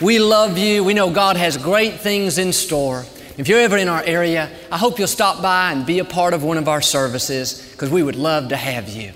we love you. We know God has great things in store. If you're ever in our area, I hope you'll stop by and be a part of one of our services because we would love to have you.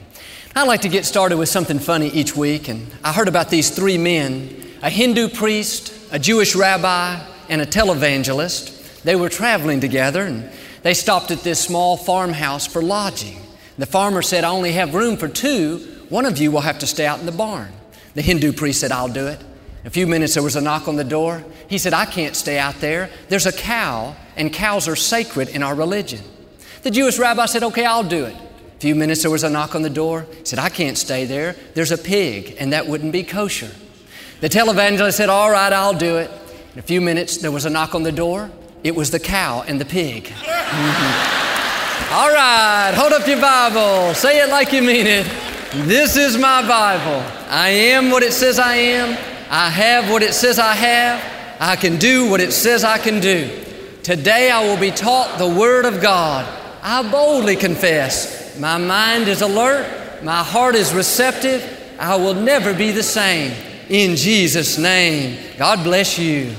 I'd like to get started with something funny each week, and I heard about these three men a Hindu priest, a Jewish rabbi, and a televangelist. They were traveling together and they stopped at this small farmhouse for lodging. The farmer said, I only have room for two. One of you will have to stay out in the barn. The Hindu priest said, I'll do it. A few minutes, there was a knock on the door. He said, I can't stay out there. There's a cow, and cows are sacred in our religion. The Jewish rabbi said, Okay, I'll do it. A few minutes, there was a knock on the door. He said, I can't stay there. There's a pig, and that wouldn't be kosher. The televangelist said, All right, I'll do it. In a few minutes, there was a knock on the door. It was the cow and the pig. All right, hold up your Bible. Say it like you mean it. This is my Bible. I am what it says I am. I have what it says I have. I can do what it says I can do. Today I will be taught the Word of God. I boldly confess my mind is alert, my heart is receptive. I will never be the same. In Jesus' name, God bless you.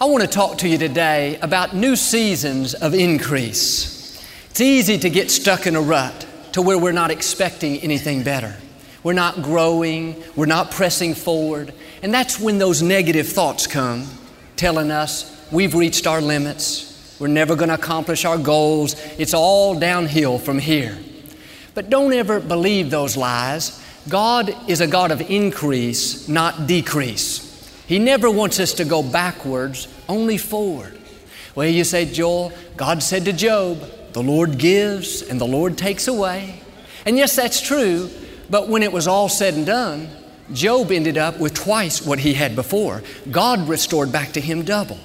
I want to talk to you today about new seasons of increase. It's easy to get stuck in a rut to where we're not expecting anything better. We're not growing, we're not pressing forward. And that's when those negative thoughts come, telling us we've reached our limits, we're never going to accomplish our goals, it's all downhill from here. But don't ever believe those lies. God is a God of increase, not decrease. He never wants us to go backwards, only forward. Well, you say, Joel, God said to Job, the Lord gives and the Lord takes away. And yes, that's true, but when it was all said and done, Job ended up with twice what he had before. God restored back to him double.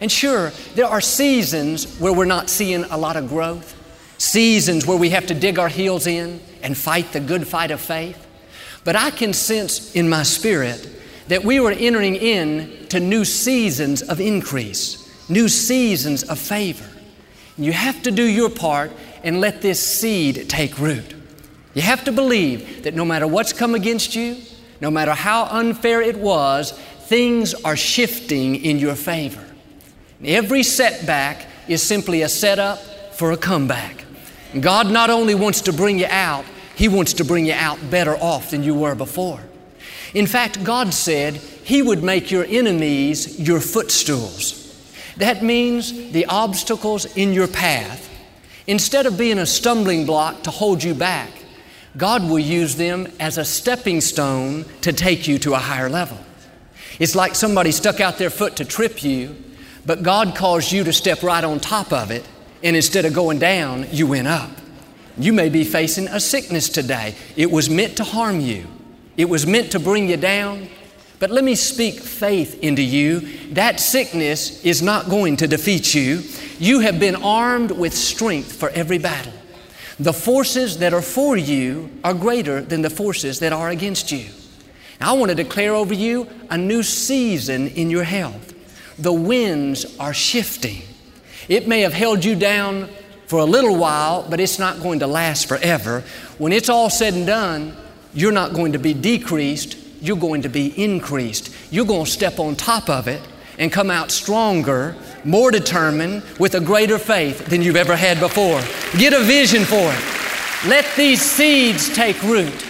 And sure, there are seasons where we're not seeing a lot of growth, seasons where we have to dig our heels in and fight the good fight of faith. But I can sense in my spirit that we were entering in to new seasons of increase, new seasons of favor. You have to do your part and let this seed take root. You have to believe that no matter what's come against you, no matter how unfair it was, things are shifting in your favor. Every setback is simply a setup for a comeback. God not only wants to bring you out, He wants to bring you out better off than you were before. In fact, God said He would make your enemies your footstools. That means the obstacles in your path, instead of being a stumbling block to hold you back, God will use them as a stepping stone to take you to a higher level. It's like somebody stuck out their foot to trip you, but God caused you to step right on top of it, and instead of going down, you went up. You may be facing a sickness today. It was meant to harm you, it was meant to bring you down. But let me speak faith into you. That sickness is not going to defeat you. You have been armed with strength for every battle. The forces that are for you are greater than the forces that are against you. Now, I want to declare over you a new season in your health. The winds are shifting. It may have held you down for a little while, but it's not going to last forever. When it's all said and done, you're not going to be decreased, you're going to be increased. You're going to step on top of it and come out stronger, more determined, with a greater faith than you've ever had before. Get a vision for it. Let these seeds take root.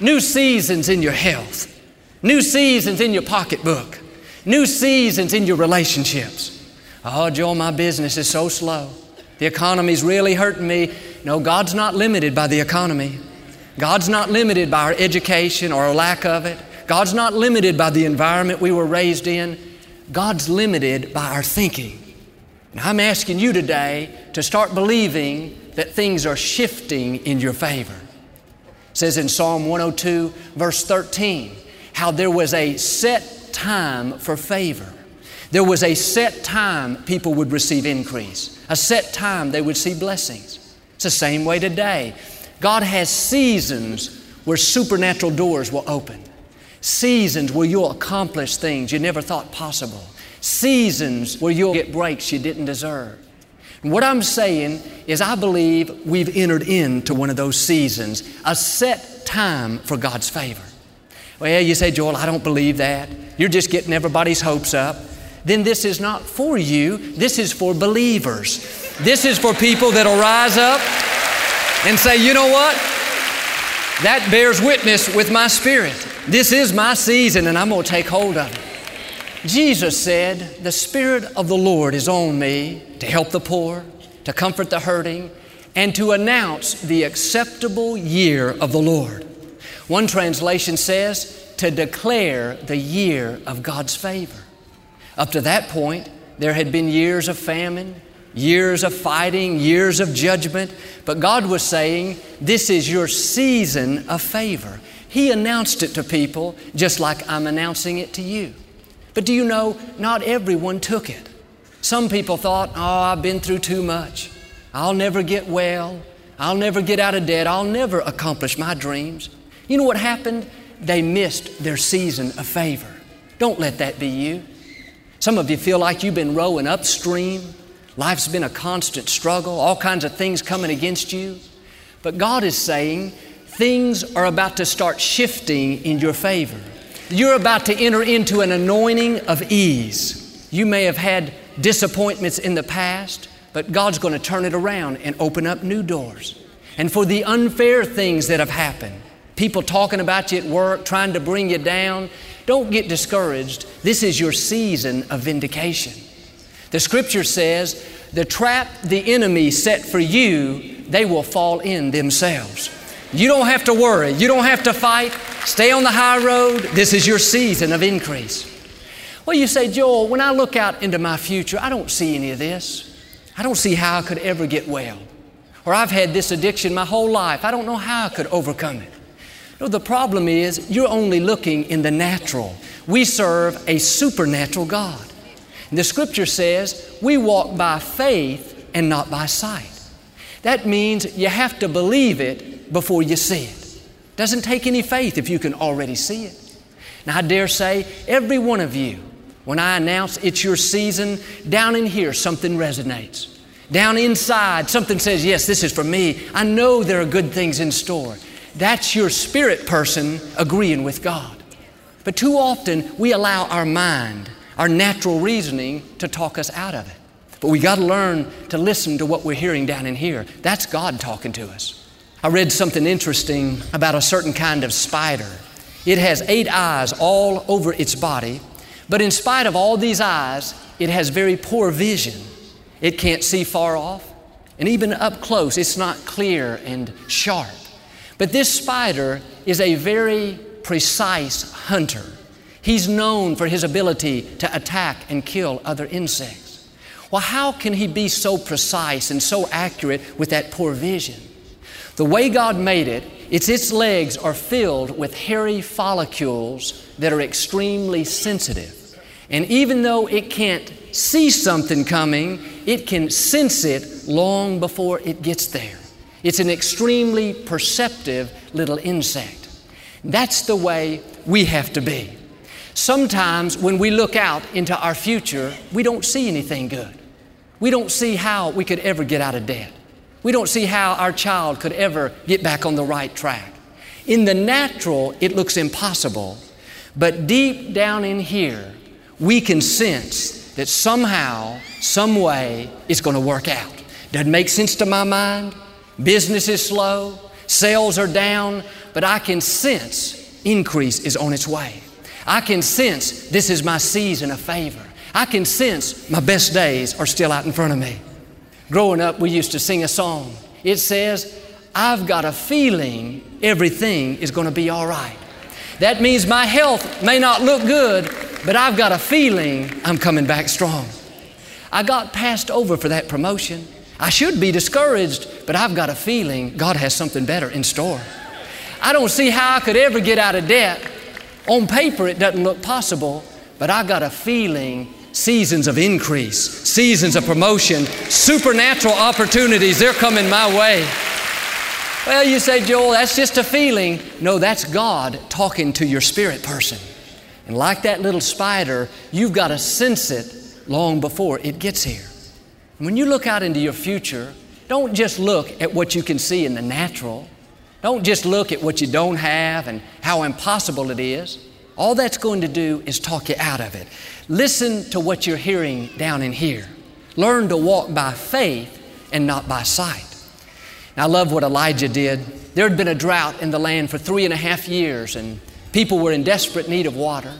New seasons in your health, new seasons in your pocketbook, new seasons in your relationships. Oh, Joel, my business is so slow. The economy's really hurting me. No, God's not limited by the economy. God's not limited by our education or a lack of it. God's not limited by the environment we were raised in. God's limited by our thinking. And I'm asking you today to start believing that things are shifting in your favor. It says in Psalm 102, verse 13, how there was a set time for favor. There was a set time people would receive increase, a set time they would see blessings. It's the same way today. God has seasons where supernatural doors will open, seasons where you'll accomplish things you never thought possible, seasons where you'll get breaks you didn't deserve. What I'm saying is, I believe we've entered into one of those seasons, a set time for God's favor. Well, you say, Joel, I don't believe that. You're just getting everybody's hopes up. Then this is not for you, this is for believers. This is for people that'll rise up and say, you know what? That bears witness with my spirit. This is my season and I'm going to take hold of it. Jesus said, The Spirit of the Lord is on me to help the poor, to comfort the hurting, and to announce the acceptable year of the Lord. One translation says, to declare the year of God's favor. Up to that point, there had been years of famine, years of fighting, years of judgment, but God was saying, This is your season of favor. He announced it to people just like I'm announcing it to you. But do you know, not everyone took it. Some people thought, Oh, I've been through too much. I'll never get well. I'll never get out of debt. I'll never accomplish my dreams. You know what happened? They missed their season of favor. Don't let that be you. Some of you feel like you've been rowing upstream. Life's been a constant struggle, all kinds of things coming against you. But God is saying things are about to start shifting in your favor. You're about to enter into an anointing of ease. You may have had disappointments in the past, but God's going to turn it around and open up new doors. And for the unfair things that have happened, people talking about you at work, trying to bring you down. Don't get discouraged. This is your season of vindication. The scripture says, the trap the enemy set for you, they will fall in themselves. You don't have to worry. You don't have to fight. Stay on the high road. This is your season of increase. Well, you say, Joel, when I look out into my future, I don't see any of this. I don't see how I could ever get well. Or I've had this addiction my whole life. I don't know how I could overcome it. No, the problem is you're only looking in the natural. We serve a supernatural God. And the scripture says we walk by faith and not by sight. That means you have to believe it before you see it. Doesn't take any faith if you can already see it. Now, I dare say, every one of you, when I announce it's your season, down in here something resonates. Down inside, something says, Yes, this is for me. I know there are good things in store. That's your spirit person agreeing with God. But too often we allow our mind, our natural reasoning, to talk us out of it. But we got to learn to listen to what we're hearing down in here. That's God talking to us. I read something interesting about a certain kind of spider. It has eight eyes all over its body, but in spite of all these eyes, it has very poor vision. It can't see far off, and even up close, it's not clear and sharp. But this spider is a very precise hunter. He's known for his ability to attack and kill other insects. Well, how can he be so precise and so accurate with that poor vision? The way God made it, it's its legs are filled with hairy follicles that are extremely sensitive. And even though it can't see something coming, it can sense it long before it gets there. It's an extremely perceptive little insect. That's the way we have to be. Sometimes when we look out into our future, we don't see anything good. We don't see how we could ever get out of debt. We don't see how our child could ever get back on the right track. In the natural, it looks impossible, but deep down in here, we can sense that somehow, some way, it's going to work out. Doesn't make sense to my mind, Business is slow, sales are down, but I can sense increase is on its way. I can sense this is my season of favor. I can sense my best days are still out in front of me. Growing up, we used to sing a song. It says, I've got a feeling everything is going to be all right. That means my health may not look good, but I've got a feeling I'm coming back strong. I got passed over for that promotion. I should be discouraged, but I've got a feeling God has something better in store. I don't see how I could ever get out of debt. On paper, it doesn't look possible, but I've got a feeling seasons of increase, seasons of promotion, supernatural opportunities. They're coming my way. Well, you say, Joel, that's just a feeling. No, that's God talking to your spirit person. And like that little spider, you've got to sense it long before it gets here. When you look out into your future, don't just look at what you can see in the natural. Don't just look at what you don't have and how impossible it is. All that's going to do is talk you out of it. Listen to what you're hearing down in here. Learn to walk by faith and not by sight. I love what Elijah did. There had been a drought in the land for three and a half years, and people were in desperate need of water.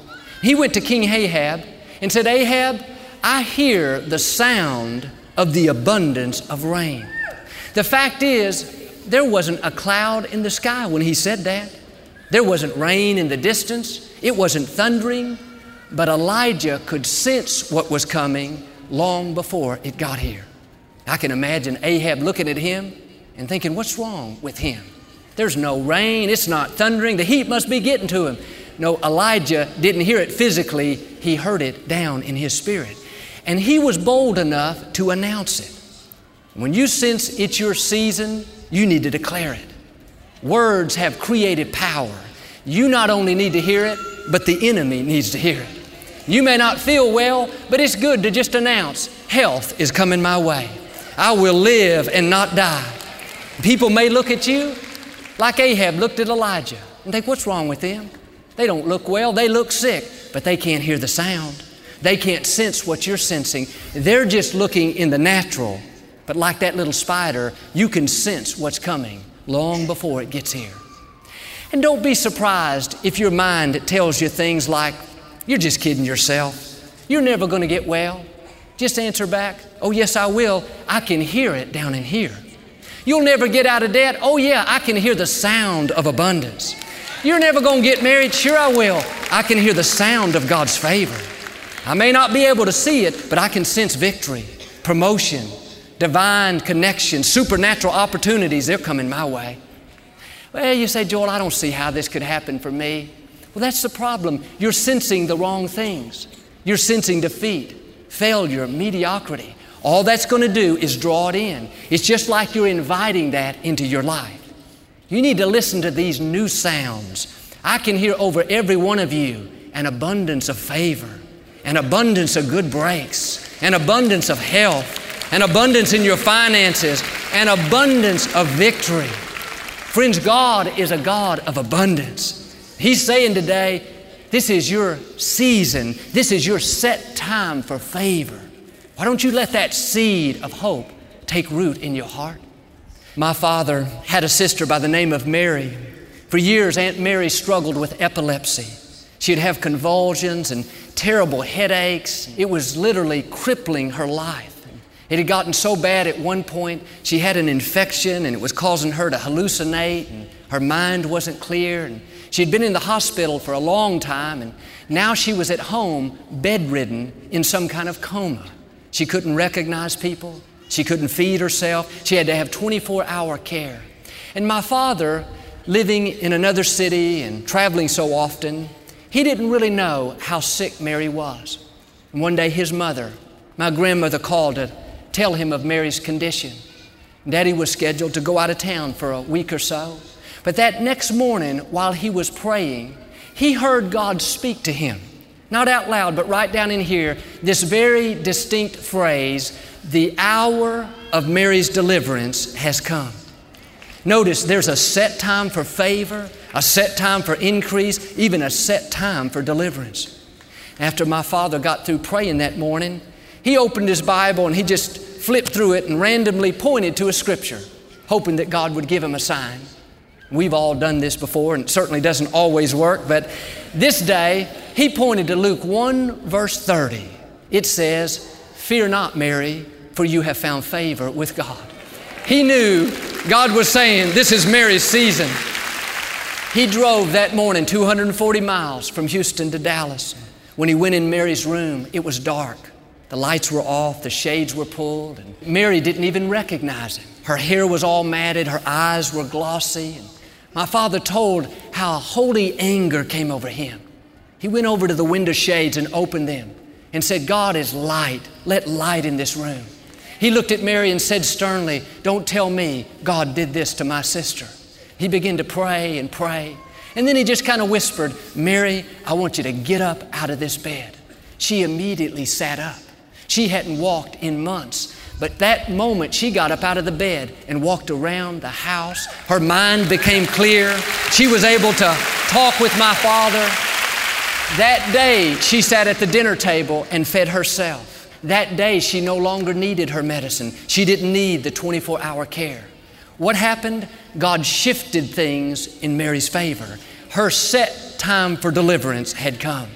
He went to King Ahab and said, Ahab, I hear the sound of the abundance of rain. The fact is, there wasn't a cloud in the sky when he said that. There wasn't rain in the distance. It wasn't thundering. But Elijah could sense what was coming long before it got here. I can imagine Ahab looking at him and thinking, What's wrong with him? There's no rain, it's not thundering, the heat must be getting to him. No, Elijah didn't hear it physically, he heard it down in his spirit. And he was bold enough to announce it. When you sense it's your season, you need to declare it. Words have creative power. You not only need to hear it, but the enemy needs to hear it. You may not feel well, but it's good to just announce health is coming my way. I will live and not die. People may look at you like Ahab looked at Elijah and think, what's wrong with them? They don't look well, they look sick, but they can't hear the sound. They can't sense what you're sensing. They're just looking in the natural. But like that little spider, you can sense what's coming long before it gets here. And don't be surprised if your mind tells you things like, you're just kidding yourself. You're never going to get well. Just answer back, oh, yes, I will. I can hear it down in here. You'll never get out of debt. Oh, yeah, I can hear the sound of abundance. You're never going to get married. Sure, I will. I can hear the sound of God's favor. I may not be able to see it, but I can sense victory, promotion, divine connection, supernatural opportunities. They're coming my way. Well, you say, Joel, I don't see how this could happen for me. Well, that's the problem. You're sensing the wrong things. You're sensing defeat, failure, mediocrity. All that's going to do is draw it in. It's just like you're inviting that into your life. You need to listen to these new sounds. I can hear over every one of you an abundance of favor, an abundance of good breaks, an abundance of health, an abundance in your finances, an abundance of victory. Friends, God is a God of abundance. He's saying today, this is your season, this is your set time for favor. Why don't you let that seed of hope take root in your heart? My father had a sister by the name of Mary. For years, Aunt Mary struggled with epilepsy. She'd have convulsions and terrible headaches. It was literally crippling her life. It had gotten so bad at one point, she had an infection and it was causing her to hallucinate and her mind wasn't clear. And she'd been in the hospital for a long time and now she was at home bedridden in some kind of coma. She couldn't recognize people. She couldn't feed herself. She had to have 24 hour care. And my father, living in another city and traveling so often, he didn't really know how sick Mary was. And one day his mother, my grandmother, called to tell him of Mary's condition. Daddy was scheduled to go out of town for a week or so. But that next morning, while he was praying, he heard God speak to him. Not out loud, but right down in here, this very distinct phrase the hour of Mary's deliverance has come. Notice there's a set time for favor, a set time for increase, even a set time for deliverance. After my father got through praying that morning, he opened his Bible and he just flipped through it and randomly pointed to a scripture, hoping that God would give him a sign. We've all done this before, and it certainly doesn't always work, but this day he pointed to Luke 1, verse 30. It says, Fear not, Mary, for you have found favor with God. He knew God was saying, This is Mary's season. He drove that morning 240 miles from Houston to Dallas. When he went in Mary's room, it was dark. The lights were off, the shades were pulled, and Mary didn't even recognize him. Her hair was all matted, her eyes were glossy. And my father told how holy anger came over him. He went over to the window shades and opened them. and said, God is light. Let light in this room. He looked at Mary and said sternly, Don't tell me God did this to my sister. He began to pray and pray. And then he just kind of whispered, Mary, I want you to get up out of this bed. She immediately sat up. She hadn't walked in months. But that moment, she got up out of the bed and walked around the house. Her mind became clear. She was able to talk with my father. That day, she sat at the dinner table and fed herself. That day, she no longer needed her medicine. She didn't need the 24 hour care. What happened? God shifted things in Mary's favor. Her set time for deliverance had come.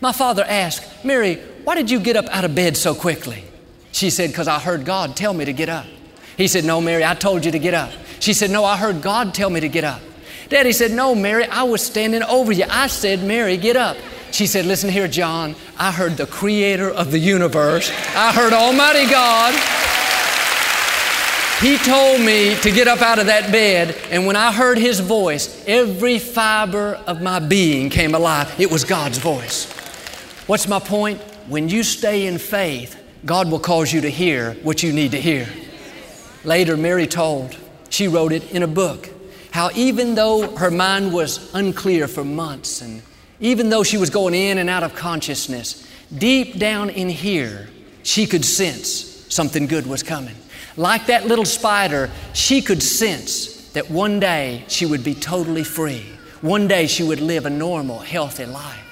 My father asked, Mary, why did you get up out of bed so quickly? She said, Because I heard God tell me to get up. He said, No, Mary, I told you to get up. She said, No, I heard God tell me to get up. Daddy said, No, Mary, I was standing over you. I said, Mary, get up. She said, Listen here, John, I heard the creator of the universe. I heard Almighty God. He told me to get up out of that bed, and when I heard His voice, every fiber of my being came alive. It was God's voice. What's my point? When you stay in faith, God will cause you to hear what you need to hear. Later, Mary told, she wrote it in a book, how even though her mind was unclear for months, and even though she was going in and out of consciousness, deep down in here, she could sense something good was coming. Like that little spider, she could sense that one day she would be totally free. One day she would live a normal, healthy life.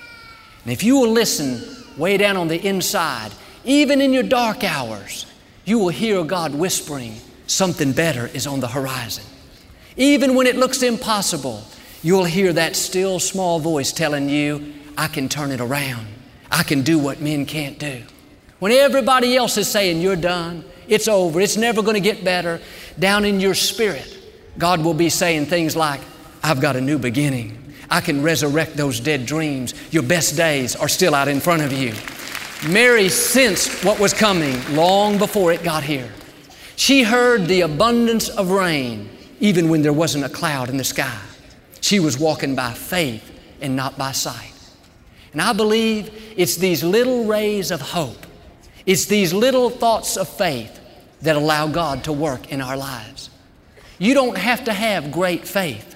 And if you will listen way down on the inside, even in your dark hours, you will hear God whispering, something better is on the horizon. Even when it looks impossible, you'll hear that still small voice telling you, I can turn it around. I can do what men can't do. When everybody else is saying, You're done, it's over, it's never going to get better, down in your spirit, God will be saying things like, I've got a new beginning. I can resurrect those dead dreams. Your best days are still out in front of you. Mary sensed what was coming long before it got here. She heard the abundance of rain even when there wasn't a cloud in the sky. She was walking by faith and not by sight. And I believe it's these little rays of hope, it's these little thoughts of faith that allow God to work in our lives. You don't have to have great faith.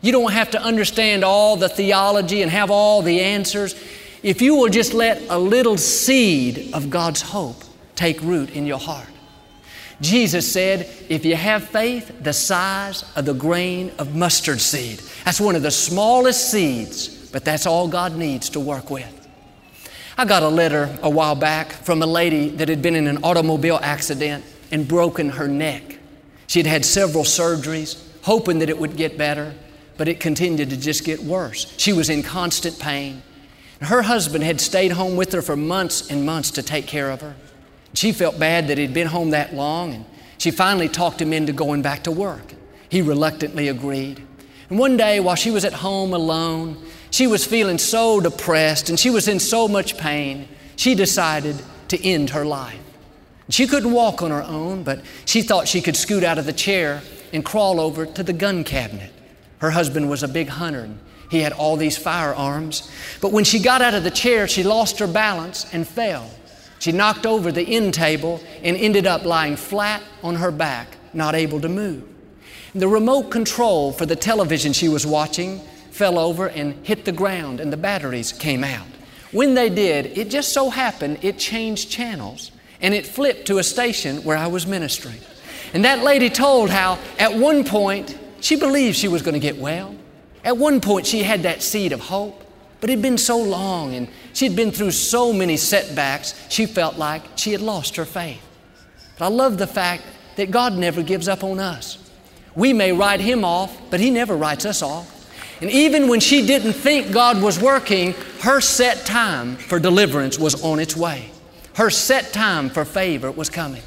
You don't have to understand all the theology and have all the answers. If you will just let a little seed of God's hope take root in your heart. Jesus said, if you have faith the size of the grain of mustard seed, that's one of the smallest seeds, but that's all God needs to work with. I got a letter a while back from a lady that had been in an automobile accident and broken her neck. She'd had several surgeries, hoping that it would get better, but it continued to just get worse. She was in constant pain. Her husband had stayed home with her for months and months to take care of her. She felt bad that he'd been home that long, and she finally talked him into going back to work. He reluctantly agreed. And one day, while she was at home alone, she was feeling so depressed and she was in so much pain, she decided to end her life. She couldn't walk on her own, but she thought she could scoot out of the chair and crawl over to the gun cabinet. Her husband was a big hunter and he had all these firearms. But when she got out of the chair, she lost her balance and fell. She knocked over the end table and ended up lying flat on her back, not able to move. The remote control for the television she was watching fell over and hit the ground, and the batteries came out. When they did, it just so happened it changed channels and it flipped to a station where I was ministering. And that lady told how at one point she believed she was going to get well. At one point she had that seed of hope, but it had been so long and she'd been through so many setbacks, she felt like she had lost her faith. But I love the fact that God never gives up on us. We may write Him off, but He never writes us off. And even when she didn't think God was working, her set time for deliverance was on its way. Her set time for favor was coming.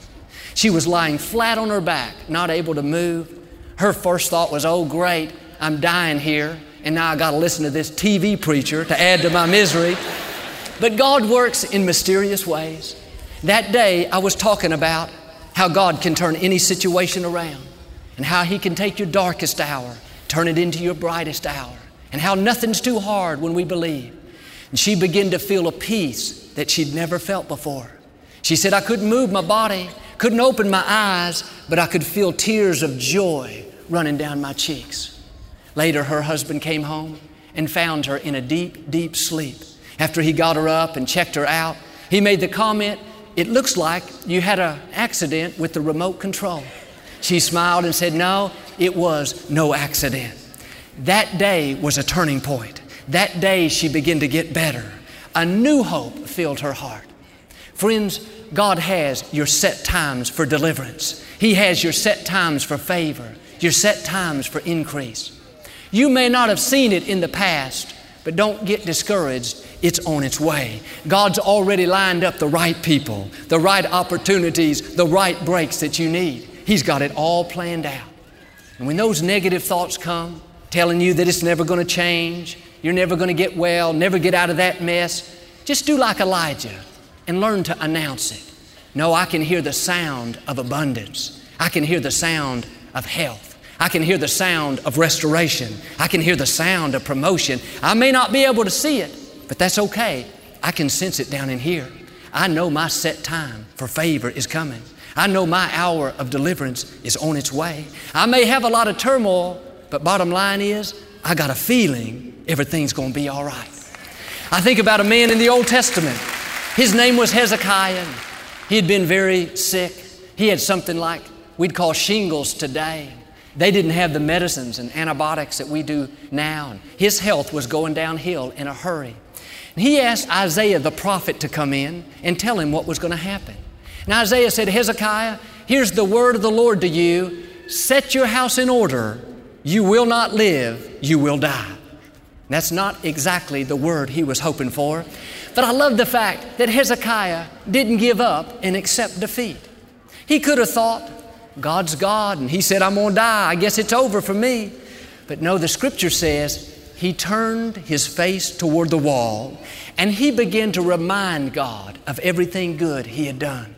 She was lying flat on her back, not able to move. Her first thought was, oh, great, I'm dying here, and now I got to listen to this TV preacher to add to my misery. But God works in mysterious ways. That day, I was talking about how God can turn any situation around and how He can take your darkest hour, turn it into your brightest hour, and how nothing's too hard when we believe. And she began to feel a peace that she'd never felt before. She said, I couldn't move my body, couldn't open my eyes, but I could feel tears of joy running down my cheeks. Later, her husband came home and found her in a deep, deep sleep. After he got her up and checked her out, he made the comment, It looks like you had an accident with the remote control. She smiled and said, No, it was no accident. That day was a turning point. That day she began to get better. A new hope filled her heart. Friends, God has your set times for deliverance. He has your set times for favor, your set times for increase. You may not have seen it in the past, but don't get discouraged. It's on its way. God's already lined up the right people, the right opportunities, the right breaks that you need. He's got it all planned out. And when those negative thoughts come, telling you that it's never going to change, you're never going to get well, never get out of that mess, just do like Elijah and learn to announce it. No, I can hear the sound of abundance. I can hear the sound of health. I can hear the sound of restoration. I can hear the sound of promotion. I may not be able to see it, but that's okay. I can sense it down in here. I know my set time for favor is coming. I know my hour of deliverance is on its way. I may have a lot of turmoil, but bottom line is, I got a feeling everything's going to be all right. I think about a man in the Old Testament. His name was Hezekiah. He had been very sick. He had something like we'd call shingles today. They didn't have the medicines and antibiotics that we do now. His health was going downhill in a hurry. And he asked Isaiah the prophet to come in and tell him what was going to happen. And Isaiah said, Hezekiah, here's the word of the Lord to you set your house in order. You will not live, you will die. That's not exactly the word he was hoping for. But I love the fact that Hezekiah didn't give up and accept defeat. He could have thought, God's God, and he said, I'm going to die. I guess it's over for me. But no, the scripture says he turned his face toward the wall and he began to remind God of everything good he had done.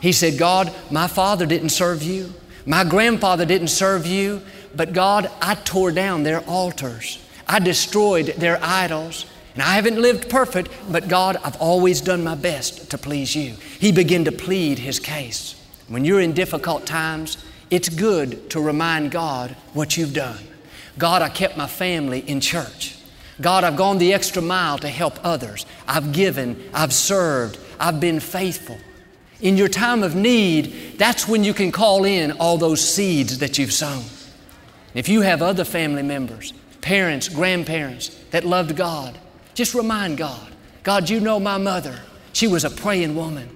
He said, God, my father didn't serve you. My grandfather didn't serve you. But God, I tore down their altars. I destroyed their idols. And I haven't lived perfect, but God, I've always done my best to please you. He began to plead his case. When you're in difficult times, it's good to remind God what you've done. God, I kept my family in church. God, I've gone the extra mile to help others. I've given, I've served, I've been faithful. In your time of need, that's when you can call in all those seeds that you've sown. If you have other family members, parents, grandparents that loved God, just remind God God, you know my mother. She was a praying woman.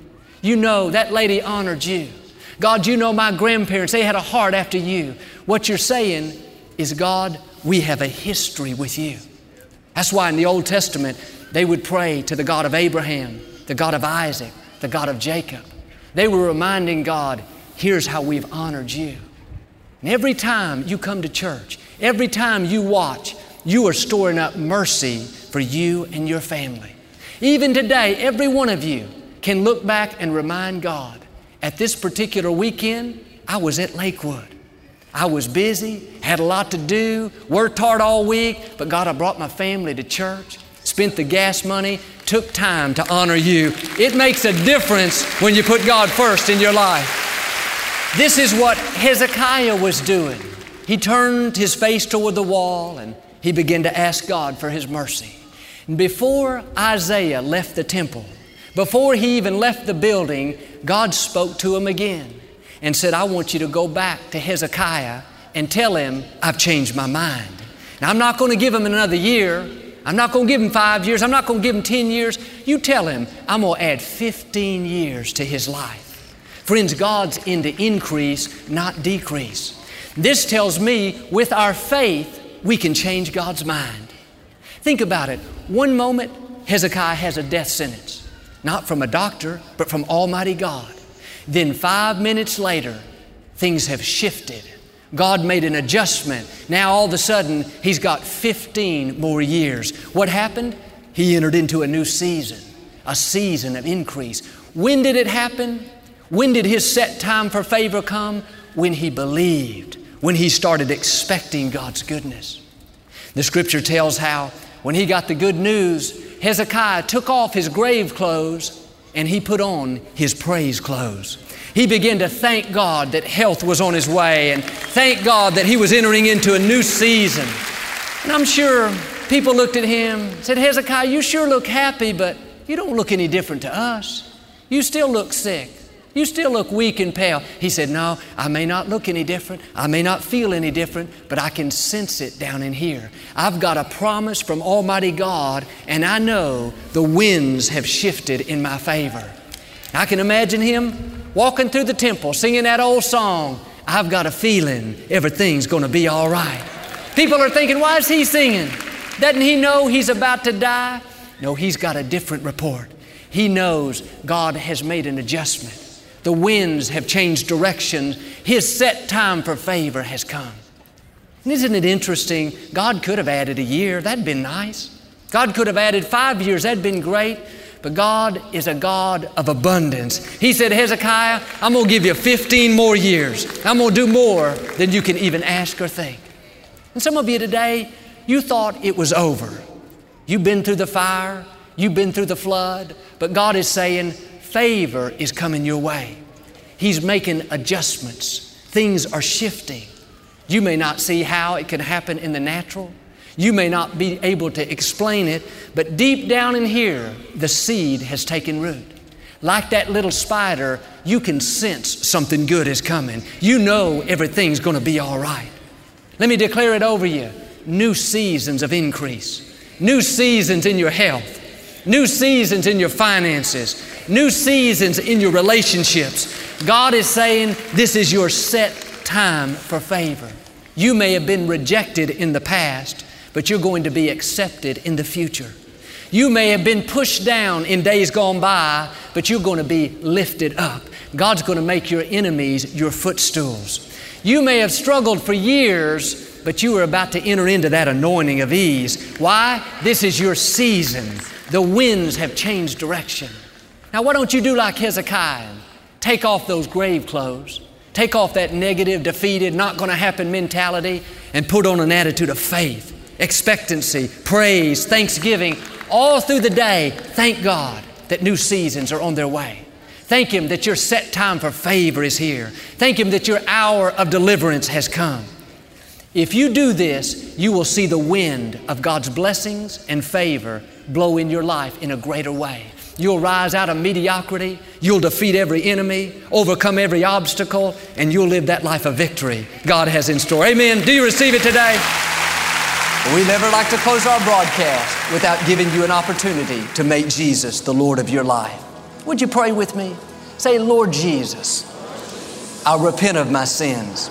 You know that lady honored you. God, you know my grandparents. They had a heart after you. What you're saying is, God, we have a history with you. That's why in the Old Testament, they would pray to the God of Abraham, the God of Isaac, the God of Jacob. They were reminding God, here's how we've honored you. And every time you come to church, every time you watch, you are storing up mercy for you and your family. Even today, every one of you can look back and remind God, at this particular weekend, I was at Lakewood. I was busy, had a lot to do, worked hard all week, but God, I brought my family to church, spent the gas money, took time to honor you. It makes a difference when you put God first in your life. This is what Hezekiah was doing. He turned his face toward the wall and he began to ask God for his mercy. And before Isaiah left the temple, before he even left the building, God spoke to him again and said, I want you to go back to Hezekiah and tell him I've changed my mind. Now, I'm not going to give him another year. I'm not going to give him five years. I'm not going to give him 10 years. You tell him I'm going to add 15 years to his life. Friends, God's into increase, not decrease. This tells me with our faith, we can change God's mind. Think about it. One moment, Hezekiah has a death sentence, not from a doctor, but from Almighty God. Then five minutes later, things have shifted. God made an adjustment. Now all of a sudden, he's got 15 more years. What happened? He entered into a new season, a season of increase. When did it happen? When did his set time for favor come? When he believed, when he started expecting God's goodness. The scripture tells how when he got the good news, Hezekiah took off his grave clothes and he put on his praise clothes. He began to thank God that health was on his way and thank God that he was entering into a new season. And I'm sure people looked at him, said, Hezekiah, you sure look happy, but you don't look any different to us. You still look sick. You still look weak and pale. He said, No, I may not look any different. I may not feel any different, but I can sense it down in here. I've got a promise from Almighty God, and I know the winds have shifted in my favor. I can imagine him walking through the temple singing that old song I've got a feeling everything's going to be all right. People are thinking, Why is he singing? Doesn't he know he's about to die? No, he's got a different report. He knows God has made an adjustment. The winds have changed direction. His set time for favor has come. And isn't it interesting? God could have added a year, that'd been nice. God could have added five years, that'd been great. But God is a God of abundance. He said, Hezekiah, I'm going to give you 15 more years. I'm going to do more than you can even ask or think. And some of you today, you thought it was over. You've been through the fire, you've been through the flood, but God is saying, favor is coming your way. He's making adjustments. Things are shifting. You may not see how it can happen in the natural. You may not be able to explain it, but deep down in here, the seed has taken root. Like that little spider, you can sense something good is coming. You know everything's going to be all right. Let me declare it over you new seasons of increase, new seasons in your health, new seasons in your finances, new seasons in your relationships. God is saying this is your set time for favor. You may have been rejected in the past, but you're going to be accepted in the future. You may have been pushed down in days gone by, but you're going to be lifted up. God's going to make your enemies your footstools. You may have struggled for years, but you are about to enter into that anointing of ease. Why? This is your season. The winds have changed direction. Now, why don't you do like Hezekiah take off those grave clothes, take off that negative, defeated, not going to happen mentality, and put on an attitude of faith, expectancy, praise, thanksgiving. All through the day, thank God that new seasons are on their way. Thank Him that your set time for favor is here. Thank Him that your hour of deliverance has come. If you do this, you will see the wind of God's blessings and favor blow in your life in a greater way. You'll rise out of mediocrity, you'll defeat every enemy, overcome every obstacle, and you'll live that life of victory God has in store. Amen. Do you receive it today? We never like to close our broadcast without giving you an opportunity to make Jesus the Lord of your life. Would you pray with me? Say, Lord Jesus, I repent of my sins.